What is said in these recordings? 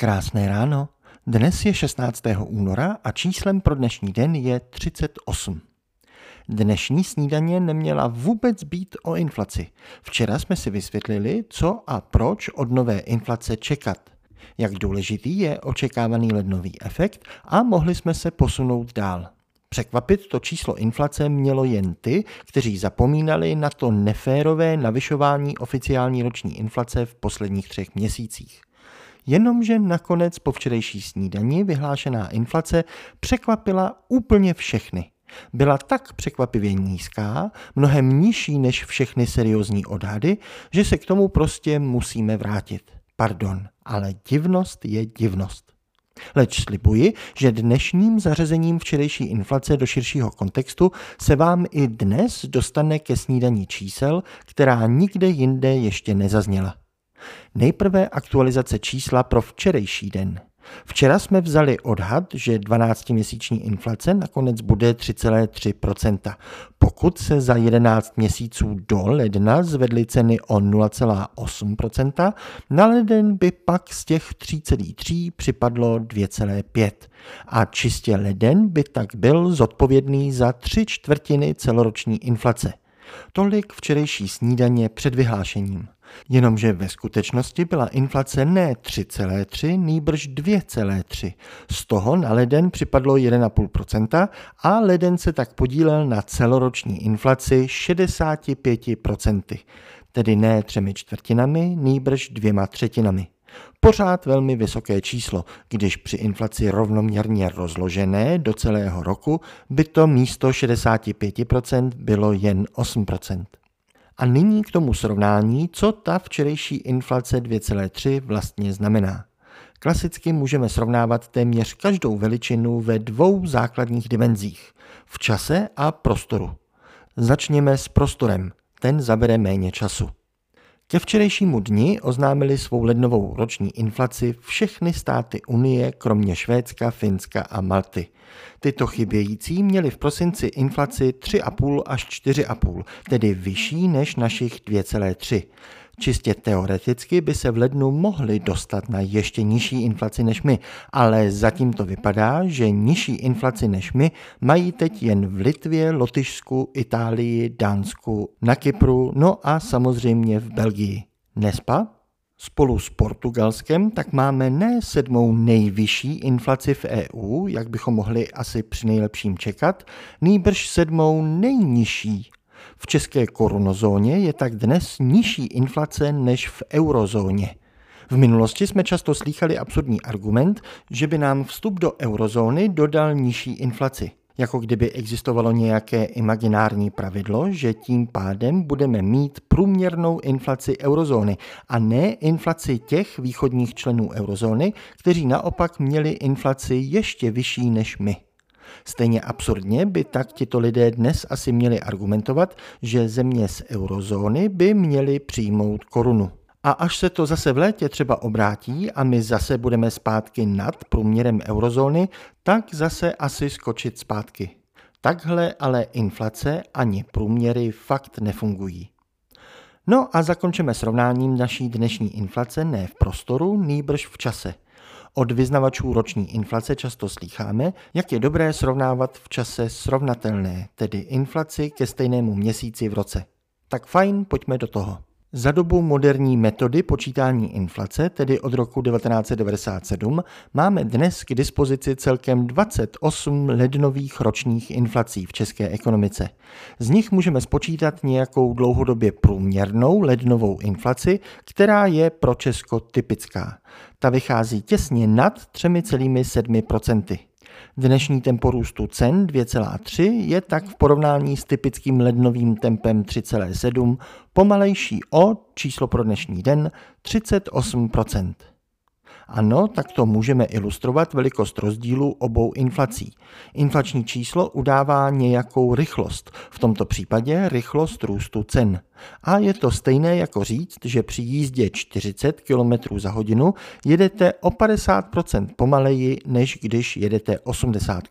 Krásné ráno. Dnes je 16. února a číslem pro dnešní den je 38. Dnešní snídaně neměla vůbec být o inflaci. Včera jsme si vysvětlili, co a proč od nové inflace čekat. Jak důležitý je očekávaný lednový efekt a mohli jsme se posunout dál. Překvapit to číslo inflace mělo jen ty, kteří zapomínali na to neférové navyšování oficiální roční inflace v posledních třech měsících. Jenomže nakonec po včerejší snídani vyhlášená inflace překvapila úplně všechny. Byla tak překvapivě nízká, mnohem nižší než všechny seriózní odhady, že se k tomu prostě musíme vrátit. Pardon, ale divnost je divnost. Leč slibuji, že dnešním zařazením včerejší inflace do širšího kontextu se vám i dnes dostane ke snídaní čísel, která nikde jinde ještě nezazněla. Nejprve aktualizace čísla pro včerejší den. Včera jsme vzali odhad, že 12-měsíční inflace nakonec bude 3,3%. Pokud se za 11 měsíců do ledna zvedly ceny o 0,8%, na leden by pak z těch 3,3 připadlo 2,5. A čistě leden by tak byl zodpovědný za tři čtvrtiny celoroční inflace. Tolik včerejší snídaně před vyhlášením. Jenomže ve skutečnosti byla inflace ne 3,3, nýbrž 2,3. Z toho na leden připadlo 1,5% a leden se tak podílel na celoroční inflaci 65%, tedy ne třemi čtvrtinami, nýbrž dvěma třetinami. Pořád velmi vysoké číslo, když při inflaci rovnoměrně rozložené do celého roku by to místo 65% bylo jen 8%. A nyní k tomu srovnání, co ta včerejší inflace 2,3 vlastně znamená. Klasicky můžeme srovnávat téměř každou veličinu ve dvou základních dimenzích v čase a prostoru. Začněme s prostorem, ten zabere méně času. Ke včerejšímu dni oznámili svou lednovou roční inflaci všechny státy Unie, kromě Švédska, Finska a Malty. Tyto chybějící měly v prosinci inflaci 3,5 až 4,5, tedy vyšší než našich 2,3. Čistě teoreticky by se v lednu mohli dostat na ještě nižší inflaci než my, ale zatím to vypadá, že nižší inflaci než my mají teď jen v Litvě, Lotyšsku, Itálii, Dánsku, na Kypru, no a samozřejmě v Belgii. Nespa? Spolu s Portugalskem tak máme ne sedmou nejvyšší inflaci v EU, jak bychom mohli asi při nejlepším čekat, nýbrž sedmou nejnižší v české korunozóně je tak dnes nižší inflace než v eurozóně. V minulosti jsme často slýchali absurdní argument, že by nám vstup do eurozóny dodal nižší inflaci. Jako kdyby existovalo nějaké imaginární pravidlo, že tím pádem budeme mít průměrnou inflaci eurozóny a ne inflaci těch východních členů eurozóny, kteří naopak měli inflaci ještě vyšší než my. Stejně absurdně by tak tito lidé dnes asi měli argumentovat, že země z eurozóny by měly přijmout korunu. A až se to zase v létě třeba obrátí a my zase budeme zpátky nad průměrem eurozóny, tak zase asi skočit zpátky. Takhle ale inflace ani průměry fakt nefungují. No a zakončíme srovnáním naší dnešní inflace ne v prostoru, nýbrž v čase – od vyznavačů roční inflace často slýcháme, jak je dobré srovnávat v čase srovnatelné, tedy inflaci ke stejnému měsíci v roce. Tak fajn, pojďme do toho. Za dobu moderní metody počítání inflace, tedy od roku 1997, máme dnes k dispozici celkem 28 lednových ročních inflací v české ekonomice. Z nich můžeme spočítat nějakou dlouhodobě průměrnou lednovou inflaci, která je pro Česko typická. Ta vychází těsně nad 3,7%. Dnešní tempo růstu cen 2,3 je tak v porovnání s typickým lednovým tempem 3,7 pomalejší o číslo pro dnešní den 38 ano, tak to můžeme ilustrovat velikost rozdílu obou inflací. Inflační číslo udává nějakou rychlost, v tomto případě rychlost růstu cen. A je to stejné jako říct, že při jízdě 40 km za hodinu jedete o 50% pomaleji, než když jedete 80.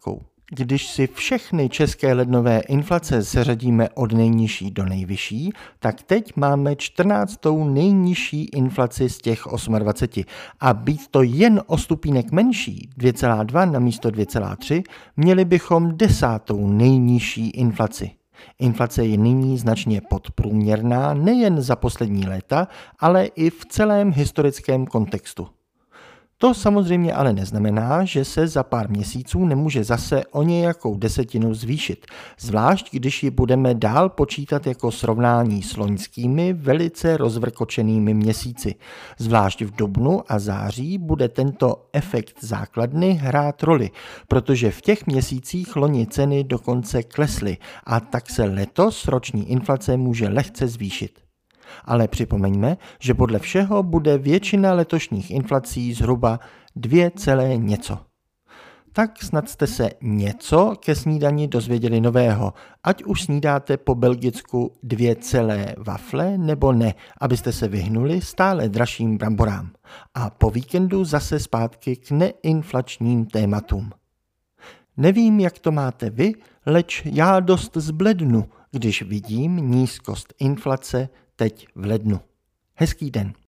Když si všechny české lednové inflace seřadíme od nejnižší do nejvyšší, tak teď máme 14. nejnižší inflaci z těch 28. A být to jen o stupínek menší, 2,2 na místo 2,3, měli bychom desátou nejnižší inflaci. Inflace je nyní značně podprůměrná nejen za poslední léta, ale i v celém historickém kontextu. To samozřejmě ale neznamená, že se za pár měsíců nemůže zase o nějakou desetinu zvýšit, zvlášť když ji budeme dál počítat jako srovnání s loňskými velice rozvrkočenými měsíci. Zvlášť v dubnu a září bude tento efekt základny hrát roli, protože v těch měsících loni ceny dokonce klesly a tak se letos roční inflace může lehce zvýšit. Ale připomeňme, že podle všeho bude většina letošních inflací zhruba 2, něco. Tak snad jste se něco ke snídani dozvěděli nového, ať už snídáte po belgicku dvě celé wafle nebo ne, abyste se vyhnuli stále dražším bramborám. A po víkendu zase zpátky k neinflačním tématům. Nevím, jak to máte vy, leč já dost zblednu, když vidím nízkost inflace teď v lednu. Hezký den.